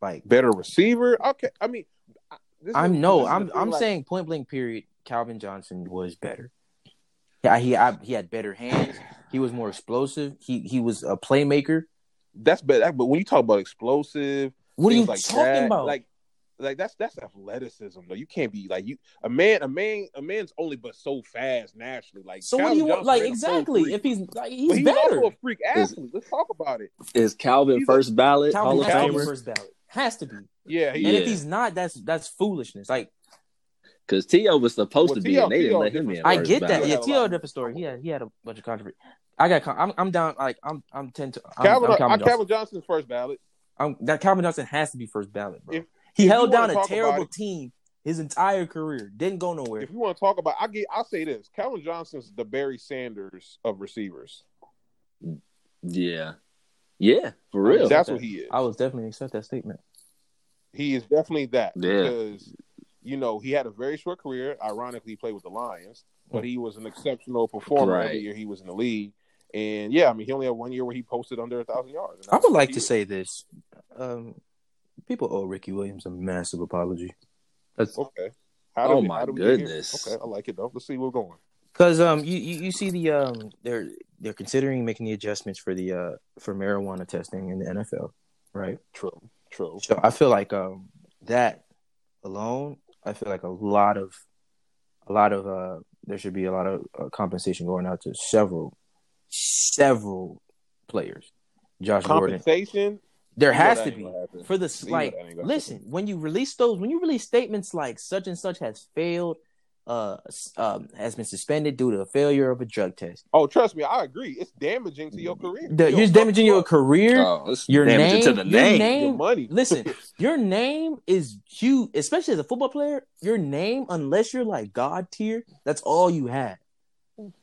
like better receiver. Okay, I mean, I- this is- I'm no, this I'm I'm like, saying point blank period. Calvin Johnson was better. Yeah, he I, he had better hands. He was more explosive. He he was a playmaker. that's better. But when you talk about explosive, What are you like talking that, about? Like, like that's that's athleticism though. You can't be like you a man. A man. A man's only but so fast naturally. Like so what do you want? Johnson Like ran a full exactly. If he's like But he's he's better. also a freak athlete. Let's talk about it. Is Calvin He's a- first ballot Calvin Hall of has Famer? first ballot. Has to be. Yeah, he And Yeah. if he's not, that's that's foolishness. Like Because Tio was supposed Well, to be, T.O. and they didn't T.O. let him in. I get that. Yeah, had a lot T.O. of- different story. He had he had a bunch of controversy. I got. I'm I'm down. Like I'm I'm ten to. I'm, Calvin, I'm Calvin Johnson. Calvin Johnson's first ballot. I'm, that Calvin Johnson has to be first ballot, bro. If- he if held down a terrible it- team his entire career. Didn't go nowhere. If you want to talk about, I get. I'll say this: Calvin Johnson's the Barry Sanders of receivers. Yeah. Yeah, for real. That's Okay. what he is. I was definitely accept that statement. He is definitely that Yeah. because you know he had a very short career. Ironically, he played with the Lions, but hmm. he was an exceptional performer every Right. year he was in the league. And yeah, I mean, he only had one year where he posted under a thousand yards. I would like to say this. Um, people owe Ricky Williams a massive apology. That's okay. How Oh, my how did we get here? goodness. Okay, I like it though. Let's see where we're going. because um you, you you see the um they're they're considering making the adjustments for the uh for marijuana testing in the NFL, right? True, true. So I feel like um that alone, I feel like a lot of a lot of uh there should be a lot of uh, compensation going out to several several players. Josh Gordon. Compensation. There has that to be for the You like. that ain't gonna Listen, happen. when you release those, when you release statements like such and such has failed, uh, um, has been suspended due to a failure of a drug test. Oh, trust me, I agree. It's damaging to your career. The, It'll you're damaging your career. Oh, it's your damaging name, to the your name. name. Your money. (laughs) Listen, your name is huge, especially as a football player. Your name, unless you're like God tier, that's all you have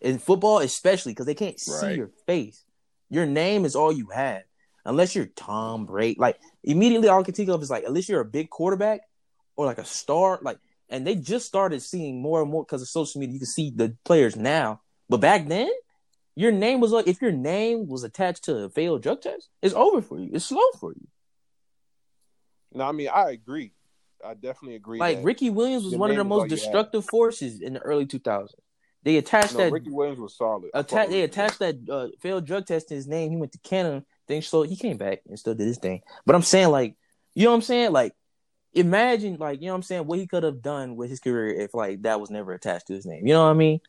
in football, especially because they can't see Right. your face. Your name is all you have, unless you're Tom Brady. Like immediately, all I can think of is like, unless you're a big quarterback or like a star. Like, and they just started seeing more and more because of social media. You can see the players now, but back then, your name was like if your name was attached to a failed drug test, it's over for you. It's slow for you. No, I mean I agree. I definitely agree. Like Ricky Williams was one of the name is all most destructive forces in the early 2000s. They attached no, that Ricky Williams was solid. Atta- they attached that uh, failed drug test to his name. He went to Canada. Things so he came back and still did his thing. But I'm saying like, you know what I'm saying? Like, imagine like you know what I'm saying what he could have done with his career if like that was never attached to his name. You know what I mean?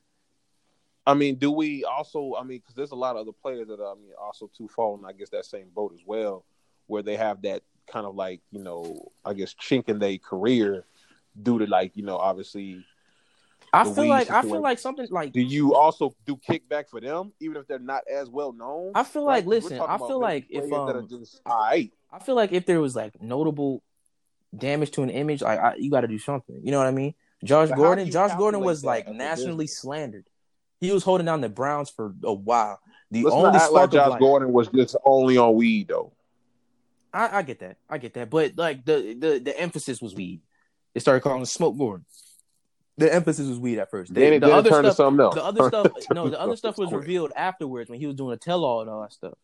I mean, do we also? I mean, because there's a lot of other players that I mean also too fall in I guess that same boat as well, where they have that kind of like you know I guess chink in their career due to like you know obviously. I feel like I feel like something like Do you also do kickback for them even if they're not as well known? I feel like, like listen, I feel like if players that are um just right. I feel like if there was like notable damage to an image, like I, you got to do something. You know what I mean? Josh But Gordon, Josh Gordon was like nationally business? slandered. He was holding down the Browns for a while. The Let's only not like Josh Gordon was just only on weed though. I, I get that, I get that, but like the the the emphasis was weed. They started calling him Smoke Gordon. The emphasis was weed at first. Then They- it the other turn to stuff, something else. the other stuff, (laughs) no, the other stuff was quick. revealed afterwards when he was doing a tell all and all that stuff.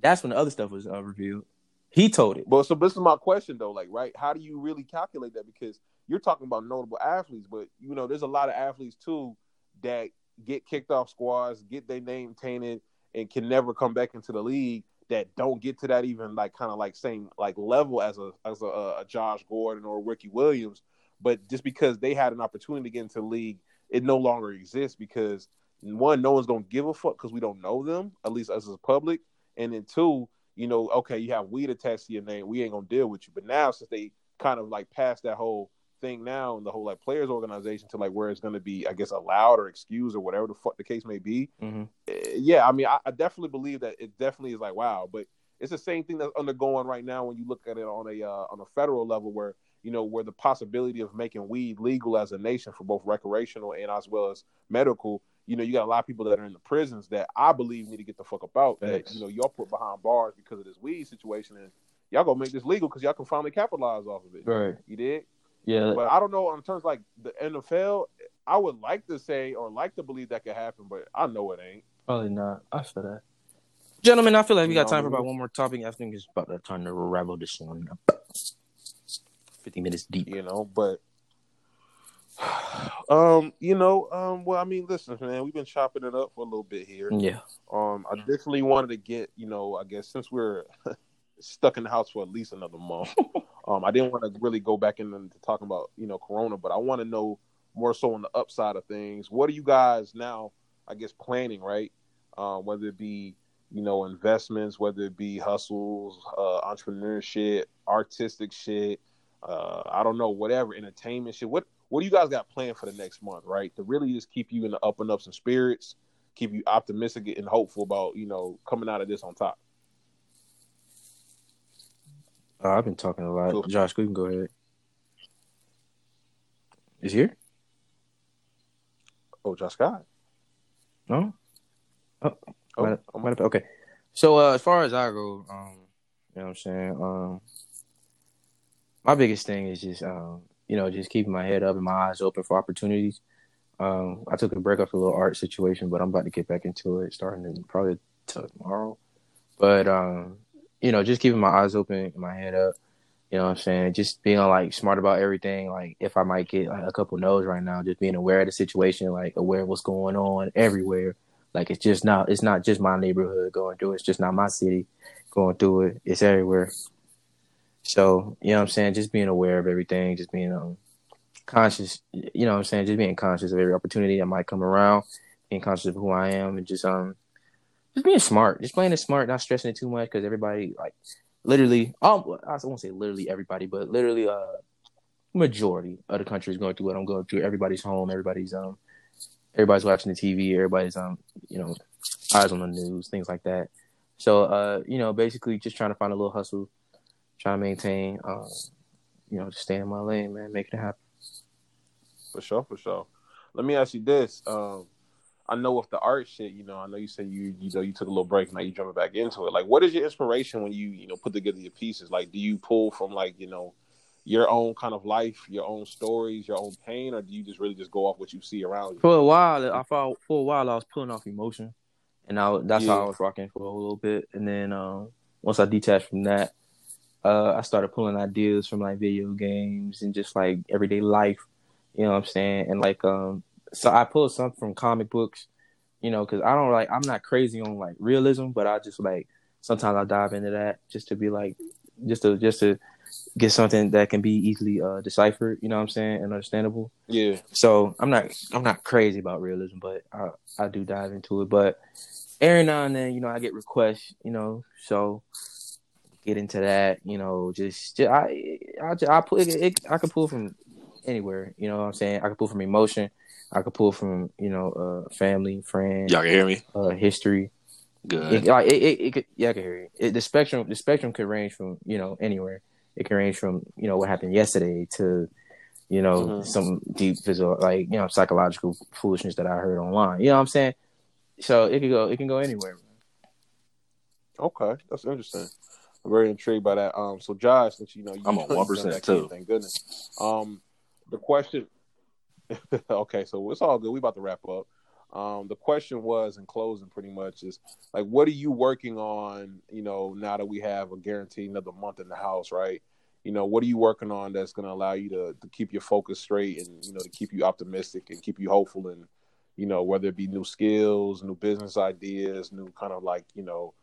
That's when the other stuff was uh, revealed. He told it. But so this is my question though, like, right? How do you really calculate that? Because you're talking about notable athletes, but you know, there's a lot of athletes too that get kicked off squads, get their name tainted, and can never come back into the league. That don't get to that even like kind of like same like level as a as a, a Josh Gordon or Ricky Williams, but just because they had an opportunity to get into the league, it no longer exists because one, no one's gonna give a fuck because we don't know them, at least us as a public, and then two, you know, okay, you have weed attached to your name, we ain't gonna deal with you. But now since they kind of like passed that whole thing now and the whole like players organization to like where it's gonna be, I guess, allowed or excused or whatever the fuck the case may be. Mhm. eh, Yeah, I mean, I, I definitely believe that it definitely is like wow, but it's the same thing that's undergoing right now when you look at it on a uh, on a federal level where you know where the possibility of making weed legal as a nation for both recreational and as well as medical you know, you got a lot of people that are in the prisons that I believe need to get the fuck up out. That you know, y'all put behind bars because of this weed situation, and y'all gonna make this legal because y'all can finally capitalize off of it. Right. You did, Yeah. but I don't know in terms of like the NFL. I would like to say or like to believe that could happen, but I know it ain't. Probably not. I feel that. Gentlemen, I feel like we got time for about one more topic. I think it's about that time to ravel this one up. 50 minutes deep. You know, but (sighs) um, you know, um, well, I mean, listen, man, we've been chopping it up for a little bit here. Yeah. Um, I definitely wanted to get, you know, I guess since we're (laughs) stuck in the house for at least another month, (laughs) um, I didn't want to really go back into talking about, you know, Corona, but I want to know more so on the upside of things. What are you guys now, I guess, planning, right? Uh, whether it be, you know, investments, whether it be hustles, uh, entrepreneurship, artistic shit, uh, I don't know, whatever, entertainment shit. What what do you guys got planned for the next month, right? To really just keep you in the up and ups and spirits, keep you optimistic and hopeful about, you know, coming out of this on top. Uh, I've been talking a lot. Cool. Josh, we can go ahead. Is he here? Oh, Josh Scott. No? Oh, might have- okay. So uh, as far as I go, um, you know what I'm saying? Um, my biggest thing is just um, you know, just keeping my head up and my eyes open for opportunities. Um, I took a break off a little art situation, but I'm about to get back into it starting in probably tomorrow. But um, you know, just keeping my eyes open and my head up. You know what I'm saying? Just being like smart about everything. Like if I might get like a couple no's right now, just being aware of the situation, like aware of what's going on everywhere. Like it's just not it's not just my neighborhood going through it. It's just not my city going through it. It's everywhere. So, you know what I'm saying? Just being aware of everything, just being um conscious, you know what I'm saying? Just being conscious of every opportunity that might come around, being conscious of who I am and just um just being smart. Just playing it smart, not stressing it too much because everybody like literally um, I won't say literally everybody, but literally uh majority of the country is going through what I'm going through. Everybody's home, everybody's um everybody's watching the TV, everybody's um, you know, eyes on the news, things like that. So uh, you know, basically just trying to find a little hustle, trying to maintain um, you know, just stay in my lane, man, making it happen. For sure, for sure. Let me ask you this. Um, I know with the art shit, you know, I know you said you you know you took a little break, now you jumping back into it. Like, what is your inspiration when you you know put together your pieces? Like, do you pull from like you know your own kind of life, your own stories, your own pain, or do you just really just go off what you see around you? For a while, I thought for a while I was pulling off emotion, and I, that's Yeah. how I was rocking for a little bit. And then um, once I detached from that, uh, I started pulling ideas from like video games and just like everyday life. You know what I'm saying? And like um, so I pulled some from comic books. You know, because I don't like I'm not crazy on like realism, but I just like sometimes I dive into that just to be like just to just to get something that can be easily uh, deciphered. You know what I'm saying and understandable. Yeah, So I'm not I'm not crazy about realism, but I I do dive into it. But every now and then, you know, I get requests, you know, so get into that, you know, just, just I I just, I pull it, it, I can pull from anywhere, you know what I'm saying? I can pull from emotion, I can pull from you know uh family, friends, Y'all can hear me? uh history. Good. It, like, it, it, it could, yeah, I can hear you. It, the spectrum, the spectrum could range from you know anywhere. It can range from you know what happened yesterday to you know Mhm. some deep physical, like you know psychological foolishness that I heard online. You know what I'm saying? So it could go, it can go anywhere. okay, that's interesting. I'm very intrigued by that. Um, so Josh, since you know you I'm (laughs) on 1% too. kid, Thank goodness. Um, the question. (laughs) okay, so it's all good. We about to wrap up. Um, the question was in closing, pretty much is like, what are you working on? You know, now that we have a guaranteed another month in the house, right? You know, what are you working on that's going to allow you to to keep your focus straight and you know to keep you optimistic and keep you hopeful and you know whether it be new skills, new business ideas, new kind of like you know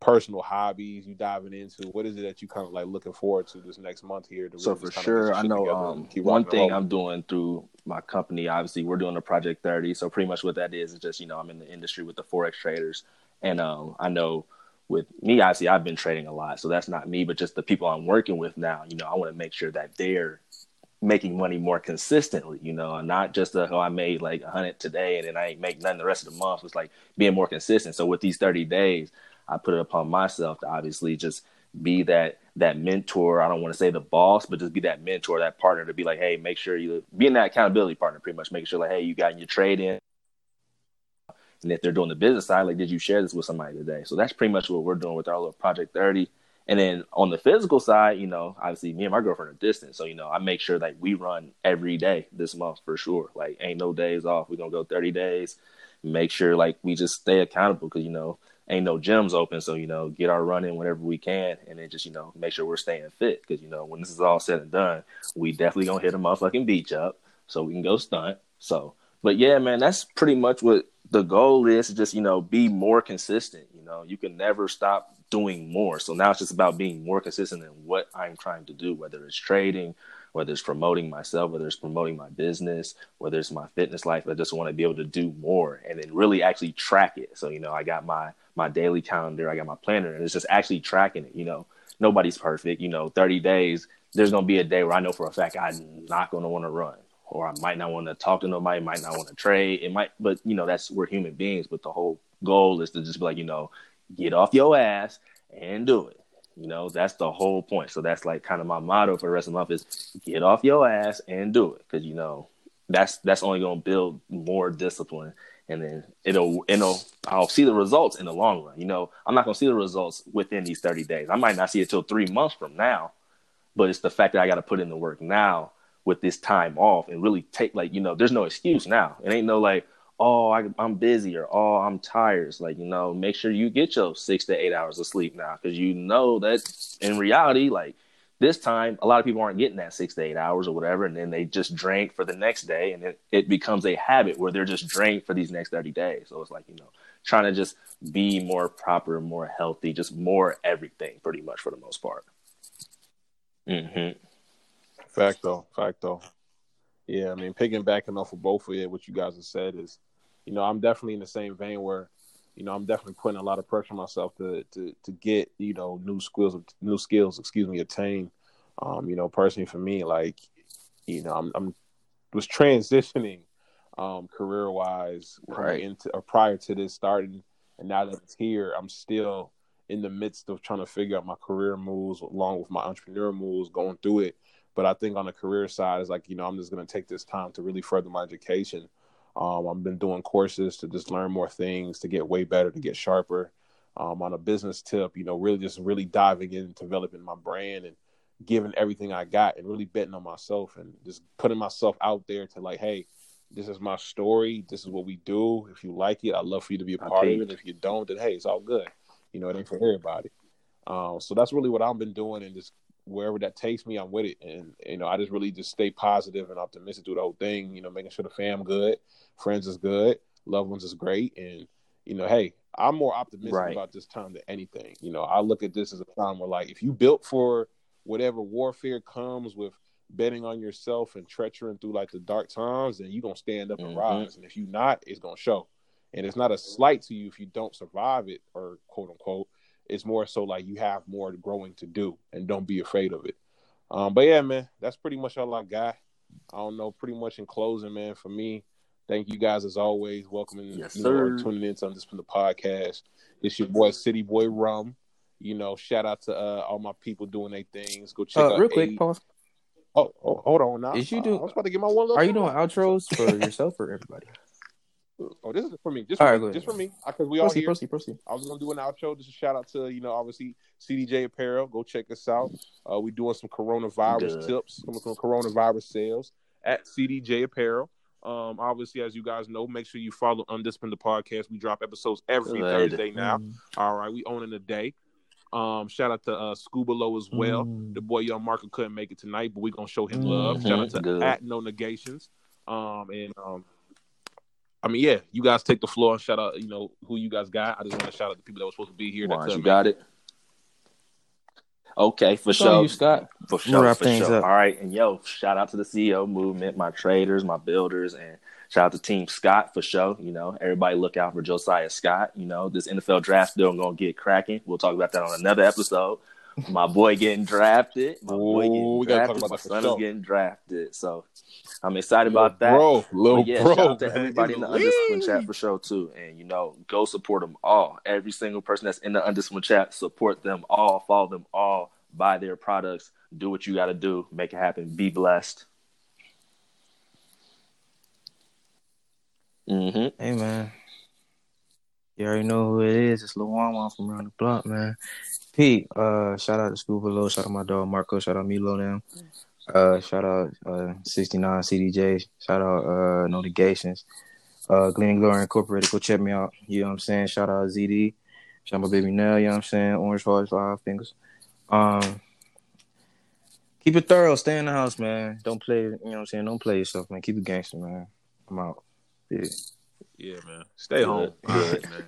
personal hobbies you diving into. What is it that you kind of like looking forward to this next month here? To So really for sure, I know um, one thing? I'm doing through my company. Obviously, we're doing a Project 30. So pretty much what that is is just you know I'm in the industry with the forex traders, and um, I know with me, obviously, I've been trading a lot. So that's not me, but just the people I'm working with now. You know, I want to make sure that they're making money more consistently. You know, and not just the, oh I made like a hundred today and then I ain't make nothing the rest of the month. It's like being more consistent. So with these 30 days, I put it upon myself to obviously just be that that mentor. I don't want to say the boss, but just be that mentor, that partner to be like, hey, make sure you being that accountability partner, pretty much making sure like, hey, you got your trade in. And if they're doing the business side, like, did you share this with somebody today? So that's pretty much what we're doing with our little Project 30. And then on the physical side, you know, obviously me and my girlfriend are distant. So, you know, I make sure that we run every day this month for sure. Like, ain't no days off. We're going to go 30 days. Make sure, like, we just stay accountable because, you know, ain't no gyms open. So, you know, get our run in whenever we can. And then just, you know, make sure we're staying fit because, you know, when this is all said and done, we definitely to hit a motherfucking beach up so we can go stunt. So, but yeah, man, that's pretty much what the goal is to just, you know, be more consistent. You know, you can never stop doing more. So now it's just about being more consistent in what I'm trying to do, whether it's trading, whether it's promoting myself, whether it's promoting my business, whether it's my fitness life. I just want to be able to do more and then really actually track it. So, you know, I got my my daily calendar, I got my planner, and it's just actually tracking it. You know, nobody's perfect. You know, 30 days, there's gonna be a day where I know for a fact I'm not gonna want to run. Or I might not want to talk to nobody, might not want to trade. It might, but you know, that's we're human beings. But the whole goal is to just be like, you know, get off your ass and do it. You know, that's the whole point. So that's like kind of my motto for the rest of the month is get off your ass and do it. Cause you know, that's that's only gonna build more discipline and then it'll it'll I'll see the results in the long run. You know, I'm not gonna see the results within these 30 days. I might not see it till three months from now, but it's the fact that I gotta put in the work now with this time off and really take like, you know, there's no excuse now. It ain't no like, oh, I, I'm busy or oh, I'm tired. It's like, you know, make sure you get your six to eight hours of sleep now because you know that in reality, like this time, a lot of people aren't getting that six to eight hours or whatever, and then they just drink for the next day, and it, it becomes a habit where they're just drained for these next 30 days. So it's like, you know, trying to just be more proper, more healthy, just more everything, pretty much for the most part. Mm-hmm. Facto, facto. Yeah, I mean, picking piggybacking off of both of you, what you guys have said is, you know, I'm definitely in the same vein where, you know, I'm definitely putting a lot of pressure on myself to to to get, you know, new skills, new skills, excuse me, attain. Um, you know, personally for me, like, you know, I'm I'm was transitioning, um, career wise, Right. into or prior to this starting, and now that it's here, I'm still in the midst of trying to figure out my career moves along with my entrepreneur moves, going through it. But I think on the career side, it's like, you know, I'm just going to take this time to really further my education. Um, I've been doing courses to just learn more things, to get way better, to get sharper. Um, on a business tip, you know, really just really diving in, developing my brand and, giving everything I got and really betting on myself and just putting myself out there to like, hey, this is my story. This is what we do. If you like it, I'd love for you to be a part of it. If you don't, then hey, it's all good. You know, it ain't for everybody. Um, so that's really what I've been doing, and just wherever that takes me, I'm with it. And you know, I just really just stay positive and optimistic through the whole thing. You know, making sure the fam good, friends is good, loved ones is great, and you know, hey, I'm more optimistic right. about this time than anything. You know, I look at this as a time where like if you built for whatever warfare comes with betting on yourself and treachery through like the dark times, then you're gonna stand up and mm-hmm. rise. And if you're not, it's gonna show. And it's not a slight to you if you don't survive it or quote unquote. It's more so like you have more growing to do and don't be afraid of it. Um, but yeah, man, that's pretty much all I got. I don't know, pretty much in closing, man, for me, thank you guys as always. Welcoming yes, you know, tuning in to Undisciplined Podcast. It's your boy City Boy Rum. You know, shout out to uh, all my people doing their things. Go check uh, out real quick, pause. Oh, oh, hold on now. Is you do? I was about to get my one. Are you doing outros for (laughs) yourself or everybody? Oh, this is for me. Just for, me. just for me. Because we all proceed, here. Proceed, proceed. I was gonna do an outro. Just a shout out to you know obviously CDJ Apparel. Go check us out. Uh, we doing some coronavirus Good. tips, some, some coronavirus sales at CDJ Apparel. Um, obviously, as you guys know, make sure you follow Undisciplined the podcast. We drop episodes every Good. Thursday now. Mm. All right, we own in a day. Um, shout out to uh, Scuba Low as well. Mm. The boy Young Marco couldn't make it tonight, but we're gonna show him love. Mm-hmm. Shout out to Good. at No Negations. Um, and um, I mean, yeah, you guys take the floor and shout out, you know, who you guys got. I just want to shout out the people that were supposed to be here. That you got it. Okay, for sure. You, Scott. For sure, for sure. Up. All right, and yo, shout out to the CEO movement, my traders, my builders, and shout out to Team Scott for sure. You know, everybody look out for Josiah Scott. You know, this NFL draft still gonna get cracking. We'll talk about that on another episode. My boy getting drafted. My boy getting drafted. My son is getting drafted. So I'm excited little about that. Bro, little yeah, bro, shout out to man, everybody in the Undisciplined chat for sure too. And you know, go support them all. Every single person that's in the Undisciplined chat, support them all, follow them all, buy their products, do what you got to do, make it happen. Be blessed. Mm-hmm. Hey man, you already know who it is. It's Lil Wan from around the block, man. Pete, uh, shout out to School Below, shout out my dog Marco, shout out Milo now. Uh, shout out uh, 69 CDJ. Shout out uh, No Negations. Uh, Glen Glory Incorporated. Go check me out. You know what I'm saying? Shout out ZD. Shout out my baby Nell. You know what I'm saying? Orange Hearts, Five Fingers. Um, keep it thorough. Stay in the house, man. Don't play. You know what I'm saying? Don't play yourself, man. Keep it gangster, man. I'm out. Yeah. Yeah, man. Stay home. (laughs) Good, man.